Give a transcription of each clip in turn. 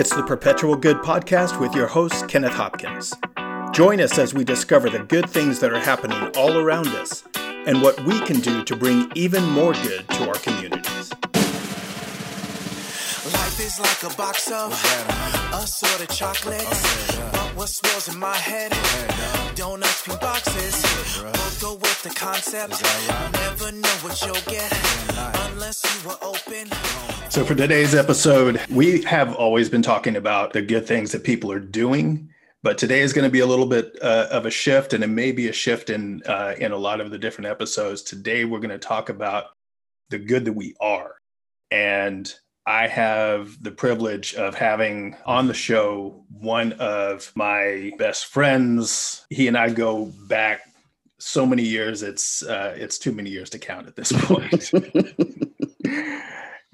It's the Perpetual Good podcast with your host, Kenneth Hopkins. Join us as we discover the good things that are happening all around us and what we can do to bring even more good to our communities. Life is like a box of assorted chocolates. What swirls in my head? Donuts, pink boxes. Both go with the concept. Never know what you'll get unless you were open. So, for today's episode, we have always been talking about the good things that people are doing. But today is going to be a little bit uh, of a shift, and it may be a shift in uh, in a lot of the different episodes. Today, we're going to talk about the good that we are, and I have the privilege of having on the show one of my best friends. He and I go back so many years. It's uh, it's too many years to count at this point.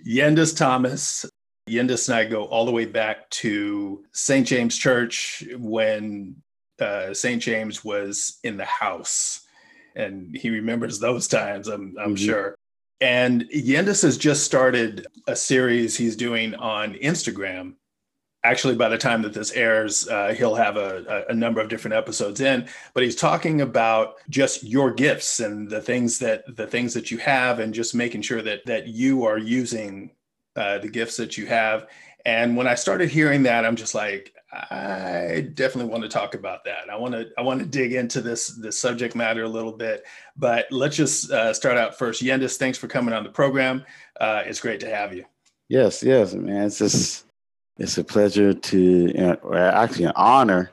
Yendis Thomas. Yendis and I go all the way back to St. James Church when uh, St. James was in the house. And he remembers those times, I'm, I'm mm-hmm. sure. And Yendis has just started a series he's doing on Instagram. Actually, by the time that this airs, uh, he'll have a, a, number of different episodes in. But he's talking about just your gifts and the things that the things that you have, and just making sure that that you are using uh, the gifts that you have. And when I started hearing that, I'm just like, I definitely want to talk about that. I want to I want to dig into this this subject matter a little bit, but let's just uh, start out first. Yendis, thanks for coming on the program. Uh, it's great to have you. Yes, yes, man. It's just it's a pleasure to, or actually an honor.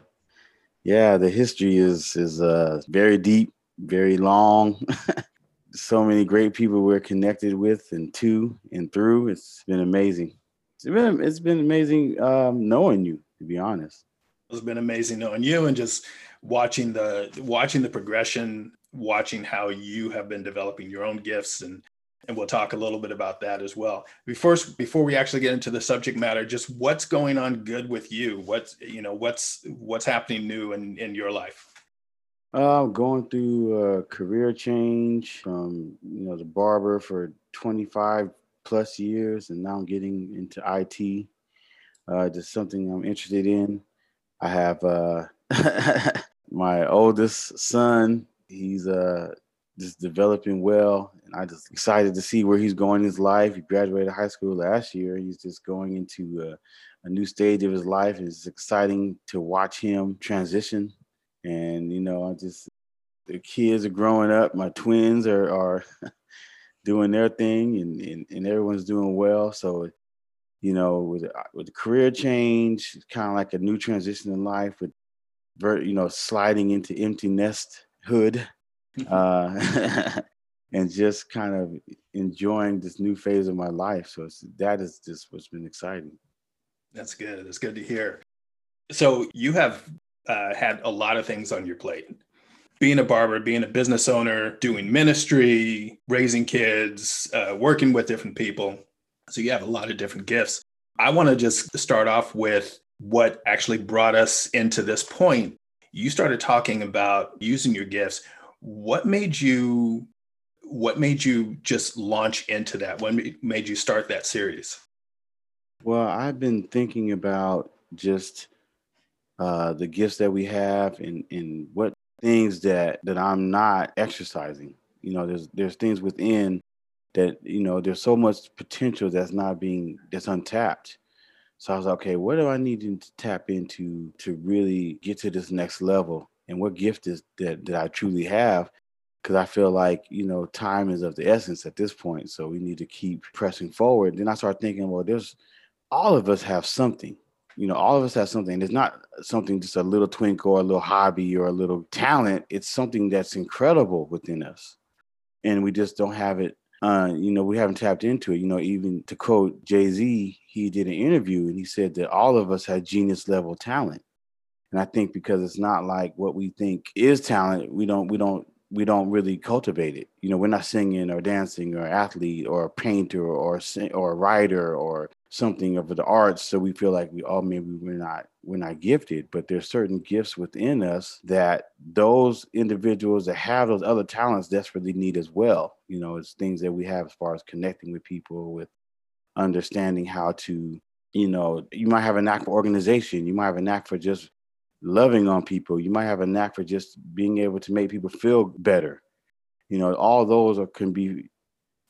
Yeah, the history is is uh, very deep, very long. so many great people we're connected with and to and through. It's been amazing. It's been it's been amazing um, knowing you to be honest. It's been amazing knowing you and just watching the watching the progression, watching how you have been developing your own gifts and and we'll talk a little bit about that as well. Before before we actually get into the subject matter, just what's going on good with you? What's you know what's what's happening new in in your life? Uh, going through a career change from you know the barber for 25 plus years, and now I'm getting into IT uh, just something I'm interested in. I have uh, my oldest son. He's uh, just developing well, and I just excited to see where he's going in his life. He graduated high school last year. He's just going into a, a new stage of his life. It's exciting to watch him transition. And you know, I just the kids are growing up. My twins are are doing their thing, and, and and everyone's doing well. So you know, with uh, with the career change, kind of like a new transition in life, with you know, sliding into empty nest hood, uh, and just kind of enjoying this new phase of my life. So that is just what's been exciting. That's good. That's good to hear. So you have uh, had a lot of things on your plate. Being a barber, being a business owner, doing ministry, raising kids, uh, working with different people. So you have a lot of different gifts. I want to just start off with what actually brought us into this point. You started talking about using your gifts. What made you what made you just launch into that? What made you start that series? Well, I've been thinking about just uh, the gifts that we have and, and what things that that I'm not exercising. You know, there's there's things within that you know there's so much potential that's not being that's untapped. So i was like okay what do i need to tap into to really get to this next level? And what gift is that that i truly have? Because i feel like you know time is of the essence at this point. So we need to keep pressing forward. Then i start thinking well there's all of us have something. You know all of us have something. It's not something just a little twinkle or a little hobby or a little talent. It's something that's incredible within us. And we just don't have it uh, you know, we haven't tapped into it. You know, even to quote Jay Z, he did an interview and he said that all of us had genius level talent. And I think because it's not like what we think is talent, we don't we don't we don't really cultivate it. You know, we're not singing or dancing or athlete or a painter or or a writer or something of the arts so we feel like we all oh, maybe we're not we're not gifted but there's certain gifts within us that those individuals that have those other talents desperately need as well you know it's things that we have as far as connecting with people with understanding how to you know, you might have a knack for organization. You might have a knack for just loving on people. You might have a knack for just being able to make people feel better. You know, all those are, can be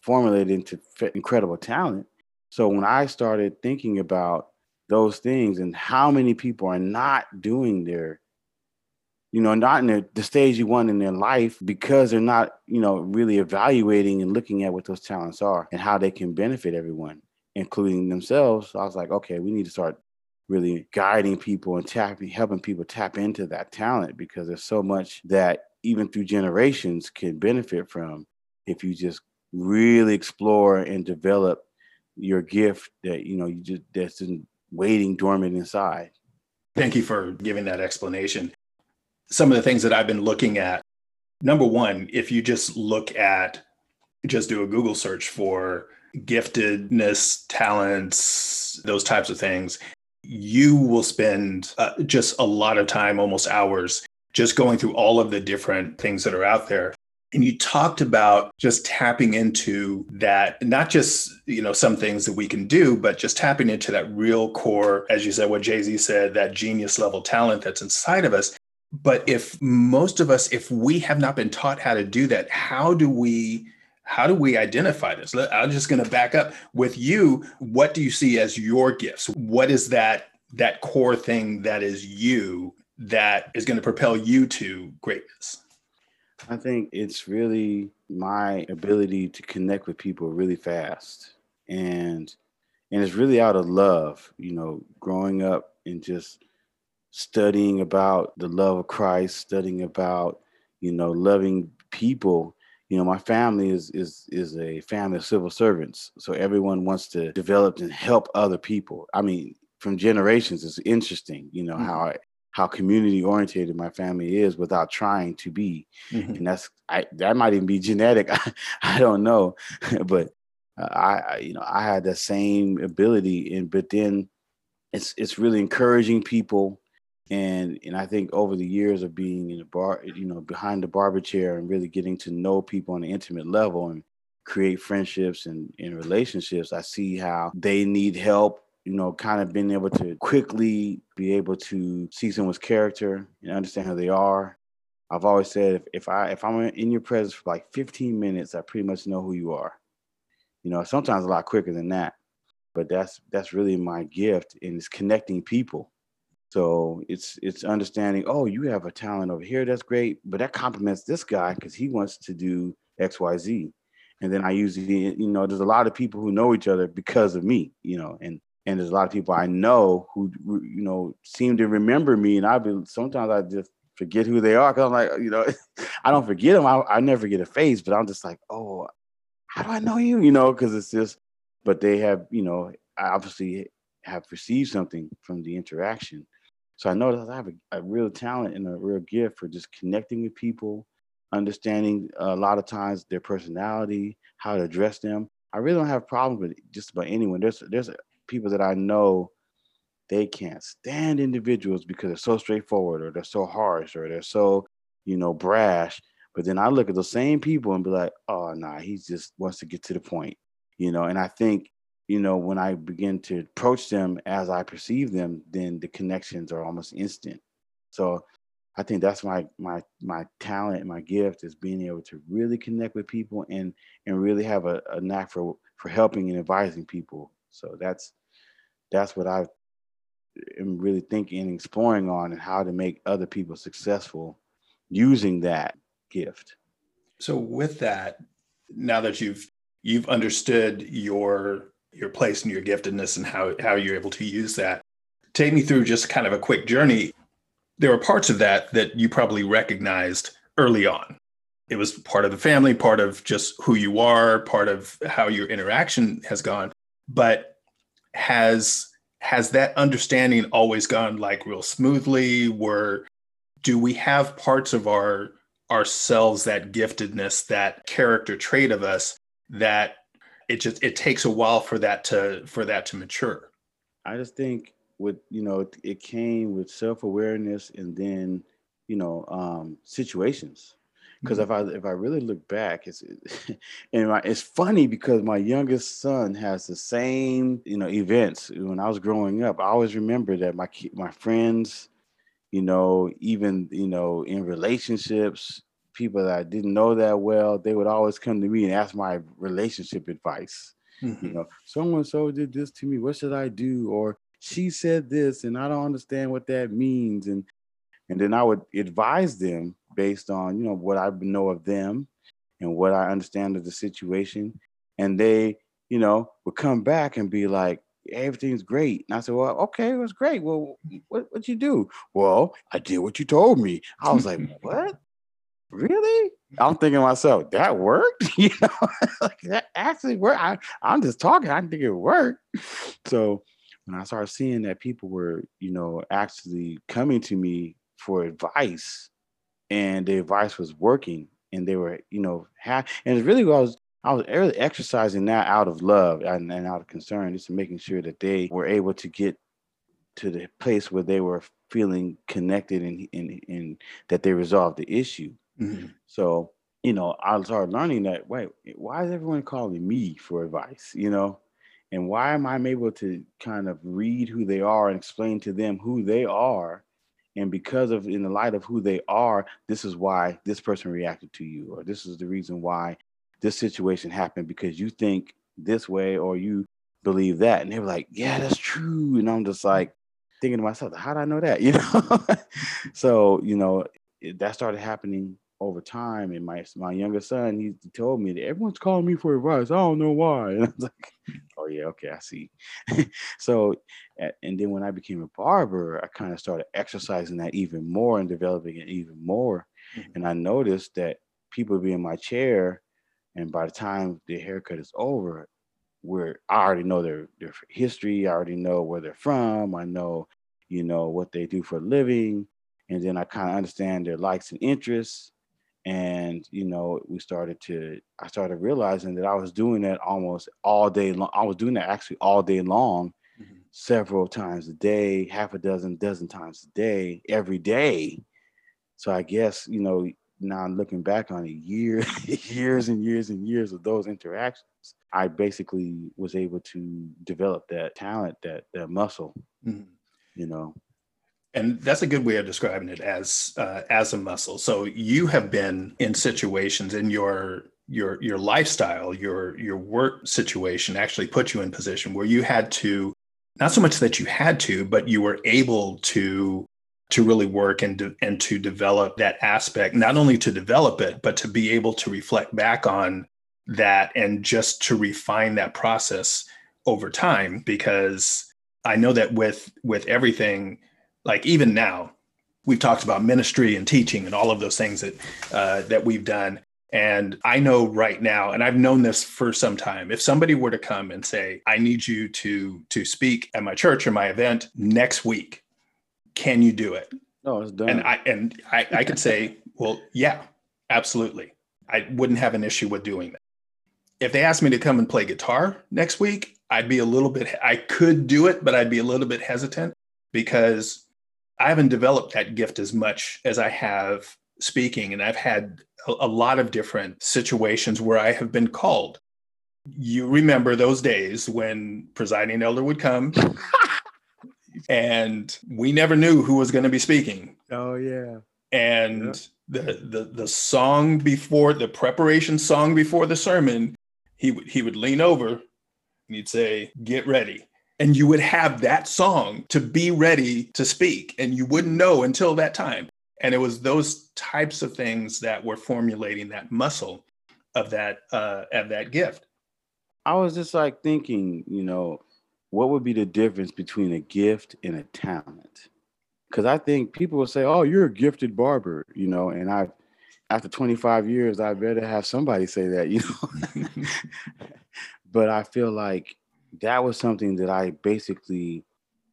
formulated into incredible talent. So when I started thinking about those things and how many people are not doing their you know, not in the, the stage you want in their life because they're not, you know, really evaluating and looking at what those talents are and how they can benefit everyone, including themselves. So I was like, okay, we need to start really guiding people and tapping, helping people tap into that talent because there's so much that even through generations can benefit from if you just really explore and develop your gift that you know you just that's in, waiting dormant inside. Thank you for giving that explanation some of the things that I've been looking at. Number one, if you just look at, just do a Google search for giftedness, talents, those types of things, you will spend uh, just a lot of time, almost hours, just going through all of the different things that are out there. And you talked about just tapping into that, not just, you know, some things that we can do, but just tapping into that real core, as you said, what Jay Z said, that genius level talent that's inside of us. But if most of us if we have not been taught how to do that how do we how do we identify this? I'm just going to back up. With you what do you see as your gifts? What is that that core thing that is you that is going to propel you to greatness i think it's really my ability to connect with people really fast and and it's really out of love you know growing up and just studying about the love of Christ, studying about, you know, loving people. You know, my family is is is a family of civil servants. So everyone wants to develop and help other people. I mean, from generations, it's interesting, you know, mm-hmm. how how community oriented my family is without trying to be. Mm-hmm. And that's I that might even be genetic. I, I don't know. but uh, I, I you know, I had the same ability and but then it's it's really encouraging people and and I think over the years of being in the bar, you know, behind the barber chair and really getting to know people on an intimate level and create friendships and, and relationships, I see how they need help. You know, kind of being able to quickly be able to see someone's character and understand who they are. I've always said if, if I if I'm in your presence for like 15 minutes, I pretty much know who you are. You know, sometimes a lot quicker than that. But that's that's really my gift and it's connecting people so it's it's understanding, oh, you have a talent over here, that's great, but that complements this guy because he wants to do XYZ. And then I usually, you know, there's a lot of people who know each other because of me, you know, and and there's a lot of people I know who you know seem to remember me, and I've been sometimes I just forget who they are because I'm like, you know, I don't forget them. I, I never get a face, but I'm just like, oh, how do I know you? You know, because it's just, but they have, you know, obviously have received something from the interaction. So I know that I have a, a, real talent and a real gift for just connecting with people, understanding a lot of times their personality, how to address them. I really don't have problems with just about anyone. There's there's people that I know they can't stand individuals because they're so straightforward or they're so harsh or they're so, you know, brash. But then I look at those same people and be like, oh nah, he just wants to get to the point. You know, and I think you know, when I begin to approach them as I perceive them, then the connections are almost instant. So I think that's my my my talent, my gift is being able to really connect with people and and really have a, a knack for for helping and advising people. So that's that's what I am really thinking and exploring on and how to make other people successful using that gift. So with that, now that you've you've understood your your place and your giftedness and how, how you're able to use that. Take me through just kind of a quick journey. There were parts of that that you probably recognized early on. It was part of the family, part of just who you are, part of how your interaction has gone. But has has that understanding always gone like real smoothly? Were do we have parts of our ourselves, that giftedness, that character trait of us that it just it takes a while for that to for that to mature i just think with you know it came with self-awareness and then you know um situations because if I if I really look back, it's and my, it's funny because my youngest son has the same you know events when I was growing up. I always remember that my my friends, you know, even you know in relationships, people that I didn't know that well, they would always come to me and ask my relationship advice. Mm-hmm. You know, so and so did this to me. What should I do? Or she said this, and I don't understand what that means. And and then I would advise them based on you know what I know of them and what I understand of the situation, and they you know would come back and be like, everything's great. And I said, well, okay, it was great. Well, what what you do? Well, I did what you told me. I was like, what? Really? I'm thinking to myself, that worked? you know, like that actually worked. I, I'm just talking. I didn't think it worked. So when I started seeing that people were, you know, actually coming to me for advice and the advice was working and they were, you know, and it's really what I was I was really exercising that out of love and, and out of concern, just making sure that they were able to get to the place where they were feeling connected and, and, and that they resolved the issue. Mm-hmm. So, you know, I started learning that, wait, why is everyone calling me for advice? You know, and why am I able to kind of read who they are and explain to them who they are and because of in the light of who they are this is why this person reacted to you or this is the reason why this situation happened because you think this way or you believe that. And they were like yeah that's true. And i'm just like thinking to myself how do i know that? You know? So you know that started happening over time. And my my younger son, he told me that everyone's calling me for advice. I don't know why. And I was like, oh yeah, okay, I see. so, and then when I became a barber, I kind of started exercising that even more and developing it even more. Mm-hmm. And I noticed that people be in my chair, and by the time the haircut is over, where I already know their their history, I already know where they're from, I know, you know, what they do for a living, and then I kind of understand their likes and interests and you know we started to i started realizing that i was doing that almost all day long i was doing that actually all day long mm-hmm. several times a day half a dozen dozen times a day every day so i guess you know now looking back on it years years and years and years of those interactions i basically was able to develop that talent that that muscle mm-hmm. you know and that's a good way of describing it as uh, as a muscle. So you have been in situations in your your your lifestyle your your work situation actually put you in position where you had to not so much that you had to but you were able to to really work and de- and to develop that aspect not only to develop it but to be able to reflect back on that and just to refine that process over time. Because i know that with with everything like even now, we've talked about ministry and teaching and all of those things that uh, that we've done. And I know right now, and I've known this for some time. If somebody were to come and say, "I need you to to speak at my church or my event next week," can you do it? No, it's done. And I and I, I could say, "Well, yeah, absolutely." I wouldn't have an issue with doing that. If they asked me to come and play guitar next week, I'd be a little bit. I could do it, but I'd be a little bit hesitant because I haven't developed that gift as much as I have speaking. And I've had a, a lot of different situations where I have been called. You remember those days when presiding elder would come and we never knew who was going to be speaking. Oh, yeah. And the, the the song before the preparation song before the sermon, he would he would lean over and he'd say, "Get ready." And you would have that song to be ready to speak and you wouldn't know until that time. And it was those types of things that were formulating that muscle of that uh, of that gift. I was just like thinking you know what would be the difference between a gift and a talent? Because i think people will say oh you're a gifted barber you know and i after 25 years i better have somebody say that you know? But i feel like that was something that I basically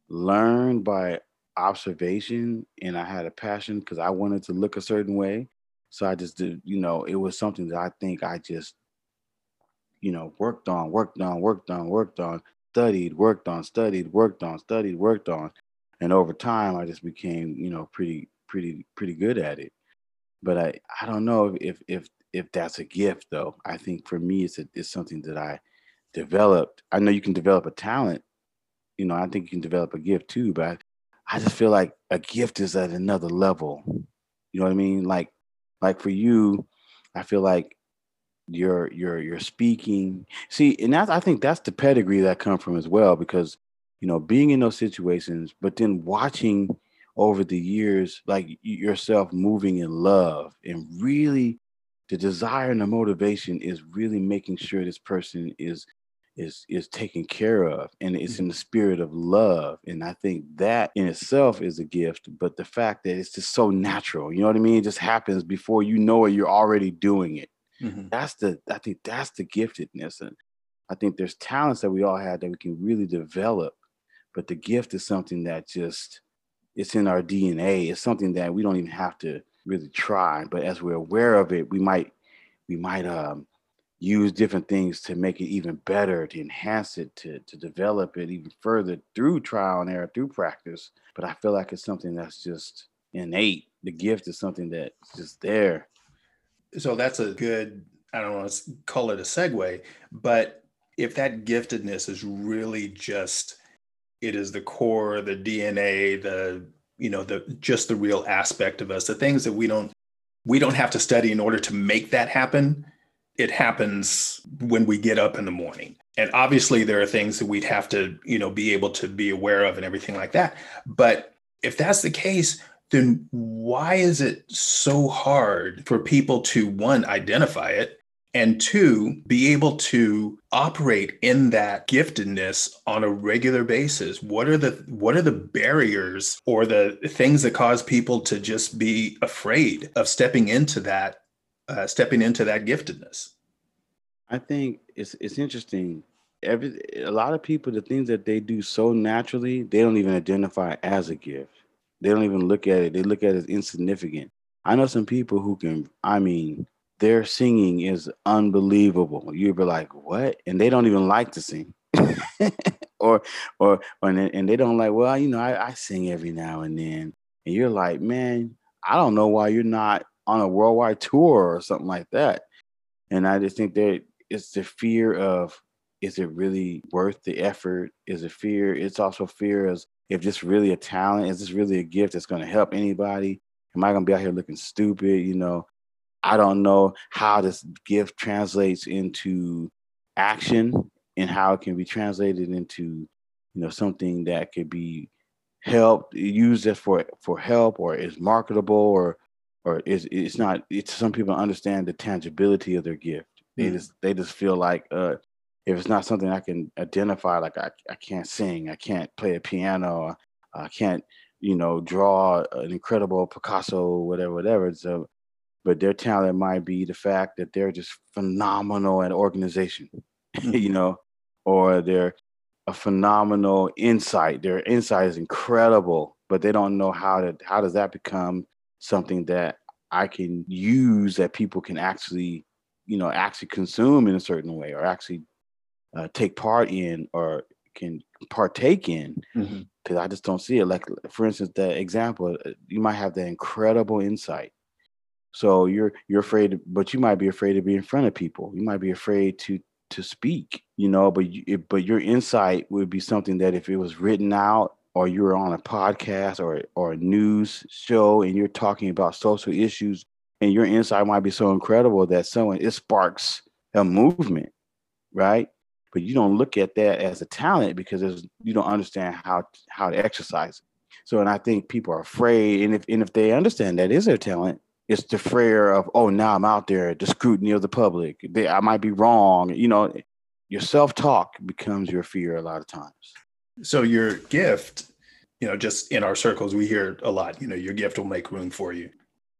learned by observation and I had a passion because I wanted to look a certain way. So I just did, you know, it was something that I think I just, you know, worked on, worked on, worked on, worked on, studied, worked on, studied, worked on, studied, worked on. And over time I just became, you know, pretty, pretty, pretty good at it. but I I don't know if if if that's a gift though. I think for me it's a, it's something that I developed. I know you can develop a talent. You know, I think you can develop a gift too, but I, I just feel like a gift is at another level. You know what I mean? Like like for you, I feel like your your your speaking. See, and that's I think that's the pedigree that come from as well because you know being in those situations, but then watching over the years like yourself moving in love and really the desire and the motivation is really making sure this person is is is taken care of and it's in the spirit of love and i think that in itself is a gift but the fact that it's just so natural you know what i mean? It just happens before you know it you're already doing it. Mm-hmm. that's the i think that's the giftedness and i think there's talents that we all have that we can really develop but the gift is something that just it's in our dna it's something that we don't even have to really try but as we're aware of it we might we might um use different things to make it even better, to enhance it, to to develop it even further through trial and error, through practice. But I feel like it's something that's just innate. The gift is something that's just there. So that's a good, I don't want to call it a segue, but if that giftedness is really just it is the core, the DNA, the you know, the just the real aspect of us, the things that we don't we don't have to study in order to make that happen it happens when we get up in the morning. And obviously there are things that we'd have to, you know, be able to be aware of and everything like that. But if that's the case, then why is it so hard for people to one identify it and two be able to operate in that giftedness on a regular basis what are the what are the barriers or the things that cause people to just be afraid of stepping into that uh, stepping into that giftedness? I think it's it's interesting. Every a lot of people, the things that they do so naturally, they don't even identify as a gift. They don't even look at it. They look at it as insignificant. I know some people who can. I mean, their singing is unbelievable. You'd be like, "What?" And they don't even like to sing, or or and they don't like. Well, you know, I, I sing every now and then, and you're like, man, I don't know why you're not on a worldwide tour or something like that. And I just think that it's the fear of is it really worth the effort? Is it fear? It's also fear as if this really a talent, is this really a gift that's going to help anybody? Am I going to be out here looking stupid? You know, I don't know how this gift translates into action and how it can be translated into, you know, something that could be helped used as for for help or is marketable or or it's it's not it's some people understand the tangibility of their gift they mm. just they just feel like uh if it's not something i can identify like i, I can't sing i can't play a piano i can't you know draw an incredible picasso whatever whatever so but their talent might be the fact that they're just phenomenal at organization mm. you know or they're a phenomenal insight their insight is incredible but they don't know how to how does that become something that I can use that people can actually, you know, actually consume in a certain way or actually uh, take part in or can partake in because mm-hmm. I just don't see it. Like, for instance, the example, uh, you might have that incredible insight. So you're you're afraid, but you might be afraid to be in front of people. You might be afraid to to speak, you know. But you, but your insight would be something that if it was written out or you're on a podcast or or a news show and you're talking about social issues and your insight might be so incredible that someone it sparks a movement right? But you don't look at that as a talent because you don't understand how how to exercise it. So and i think people are afraid and if and if they understand that is their talent it's the fear of oh now i'm out there the scrutiny of the public they, i might be wrong you know? Your self-talk becomes your fear a lot of times so your gift, you know, just in our circles, we hear a lot, you know, your gift will make room for you.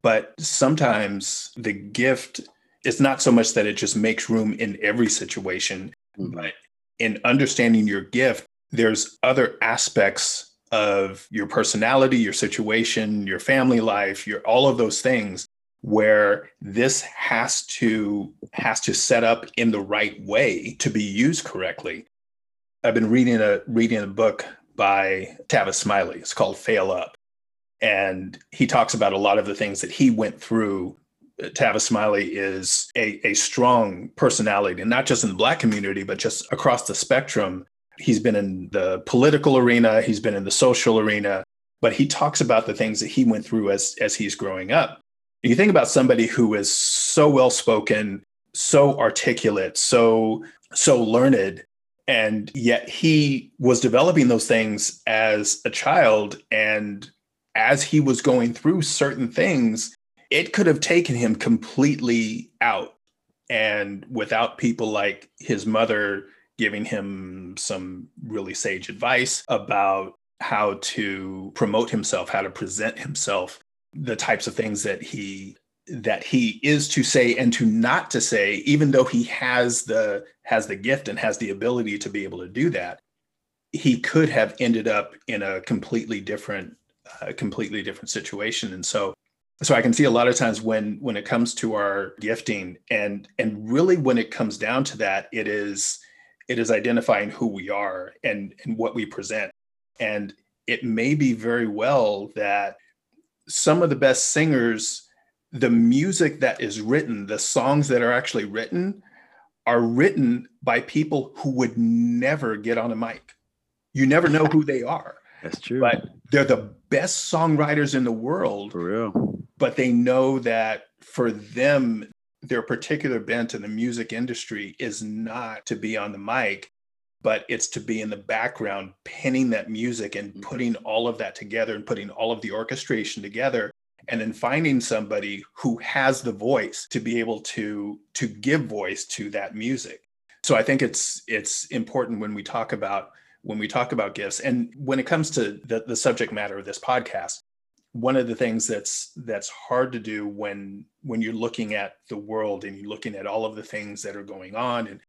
But sometimes the gift is not so much that it just makes room in every situation, mm-hmm. but in understanding your gift, there's other aspects of your personality, your situation, your family life, your all of those things where this has to has to set up in the right way to be used correctly I've been reading a reading a book by Tavis Smiley. It's called Fail Up. And he talks about a lot of the things that he went through Tavis Smiley is a, a strong personality, and not just in the Black community, but just across the spectrum. He's been in the political arena, he's been in the social arena, but he talks about the things that he went through as, as he's growing up. You think about somebody who is so well spoken, so articulate, so so learned, and yet he was developing those things as a child. And as he was going through certain things it could have taken him completely out. And without people like his mother giving him some really sage advice about how to promote himself how to present himself the types of things that he that he is to say and to not to say even though he has the has the gift and has the ability to be able to do that he could have ended up in a completely different a completely different situation. And so so i can see a lot of times when when it comes to our gifting and and really when it comes down to that it is it is identifying who we are and and what we present. And it may be very well that some of the best singers the music that is written the songs that are actually written are written by people who would never get on a mic you never know who they are that's true. But they're the best songwriters in the world. For real. But they know that for them, their particular bent in the music industry is not to be on the mic, but it's to be in the background, penning that music and mm-hmm. putting all of that together and putting all of the orchestration together and then finding somebody who has the voice to be able to to give voice to that music. So i think it's it's important when we talk about when we talk about gifts. And when it comes to the, the subject matter of this podcast one of the things that's that's hard to do when when you're looking at the world and you're looking at all of the things that are going on and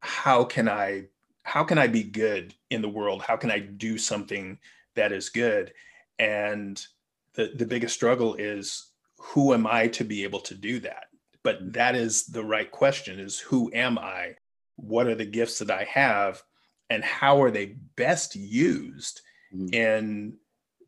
how can i how can i be good in the world? How can i do something that is good? And the the biggest struggle is who am i to be able to do that but that is the right question is who am i what are the gifts that i have and how are they best used mm-hmm. in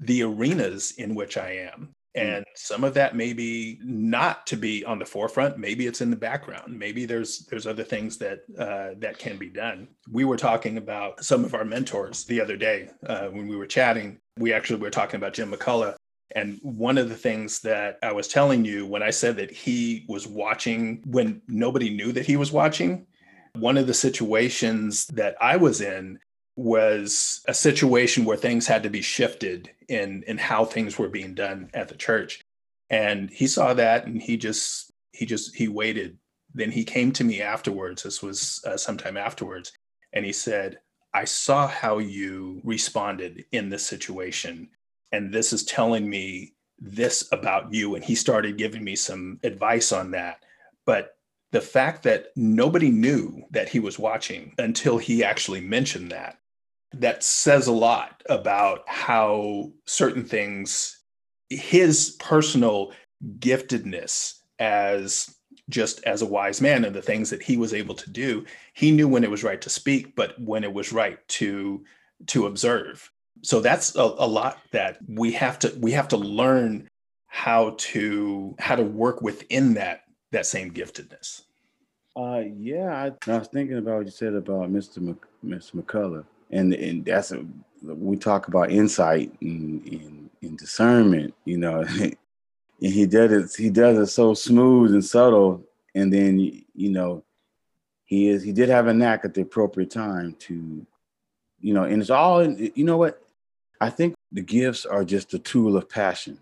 the arenas in which I am. Mm-hmm. And some of that may be not to be on the forefront. Maybe it's in the background. Maybe there's there's other things that uh, that can be done. We were talking about some of our mentors the other day uh, when we were chatting. We actually were talking about Jim McCullough, and one of the things that I was telling you when I said that he was watching when nobody knew that he was watching, one of the situations that I was in was a situation where things had to be shifted in in how things were being done at the church. And he saw that and he just he just he waited. Then he came to me afterwards. This was uh, sometime afterwards and he said, "I saw how you responded in this situation and this is telling me this about you." And he started giving me some advice on that. But the fact that nobody knew that he was watching until he actually mentioned that that says a lot about how certain things his personal giftedness as just as a wise man and the things that he was able to do he knew when it was right to speak but when it was right to to observe so that's a, a lot that we have to we have to learn how to how to work within that that same giftedness? Uh, yeah, I, I was thinking about what you said about Mr. Mc, Mr. McCullough, and and that's a, we talk about insight and, and, and discernment, you know, and he does it. He does it so smooth and subtle, and then you know, he is he did have a knack at the appropriate time to, you know, and it's all you know what I think the gifts are just a tool of passion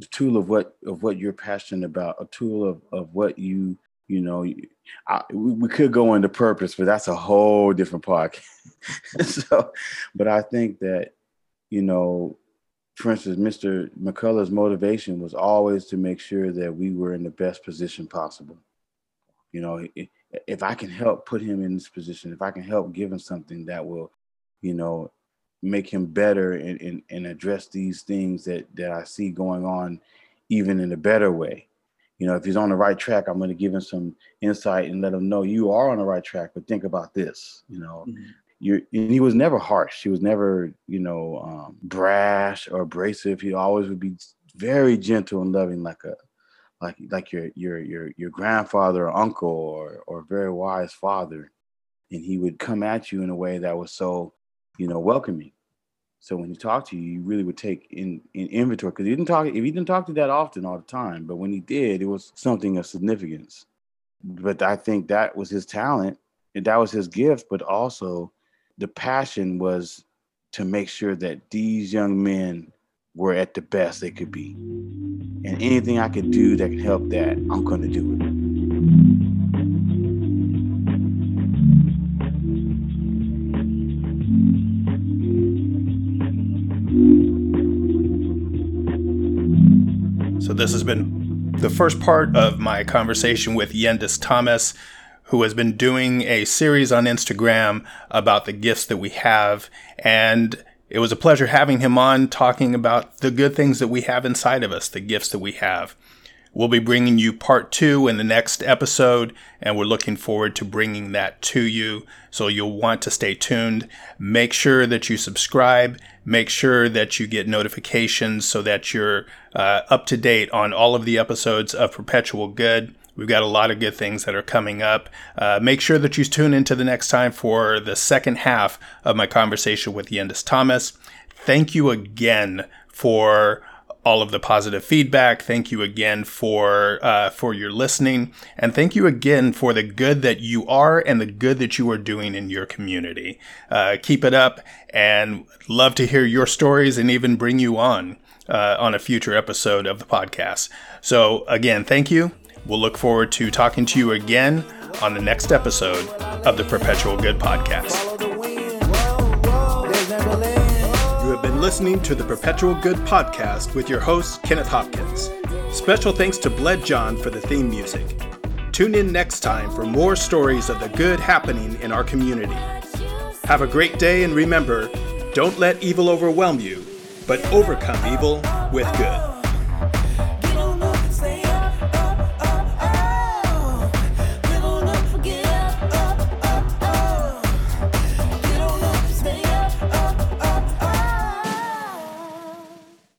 the tool of what of what you're passionate about, a tool of of what you you know. I, we could go into purpose, but that's a whole different podcast. so, but I think that you know, for instance, Mr. McCullough's motivation was always to make sure that we were in the best position possible. You know, if I can help put him in this position, if I can help give him something that will, you know, make him better and, and, and address these things that that I see going on even in a better way. You know, if he's on the right track, I'm going to give him some insight and let him know you are on the right track, but think about this. You know, mm-hmm. you and he was never harsh. He was never, you know, um, brash or abrasive. He always would be very gentle and loving, like a like like your your your your grandfather or uncle or or very wise father, and he would come at you in a way that was so, you know, welcoming. So when he talked to you, you really would take in, in inventory because he didn't talk. If he didn't talk to that often all the time, but when he did, it was something of significance. But I think that was his talent, and that was his gift. But also, the passion was to make sure that these young men were at the best they could be. And anything I could do that can help that, I'm going to do it. This has been the first part of my conversation with Yendis Thomas, who has been doing a series on Instagram about the gifts that we have. And it was a pleasure having him on talking about the good things that we have inside of us, the gifts that we have. We'll be bringing you part two in the next episode, and we're looking forward to bringing that to you. So you'll want to stay tuned. Make sure that you subscribe. Make sure that you get notifications so that you're uh, up to date on all of the episodes of Perpetual Good. We've got a lot of good things that are coming up. Uh, make sure that you tune into the next time for the second half of my conversation with Yendis Thomas. Thank you again for all of the positive feedback. Thank you again for uh, for your listening, and thank you again for the good that you are and the good that you are doing in your community. Uh, keep it up, and love to hear your stories and even bring you on uh, on a future episode of the podcast. So again, thank you. We'll look forward to talking to you again on the next episode of the Perpetual Good Podcast. Listening to the Perpetual Good Podcast with your host, Kenneth Hopkins. Special thanks to Bled John for the theme music. Tune in next time for more stories of the good happening in our community. Have a great day and remember don't let evil overwhelm you, but overcome evil with good.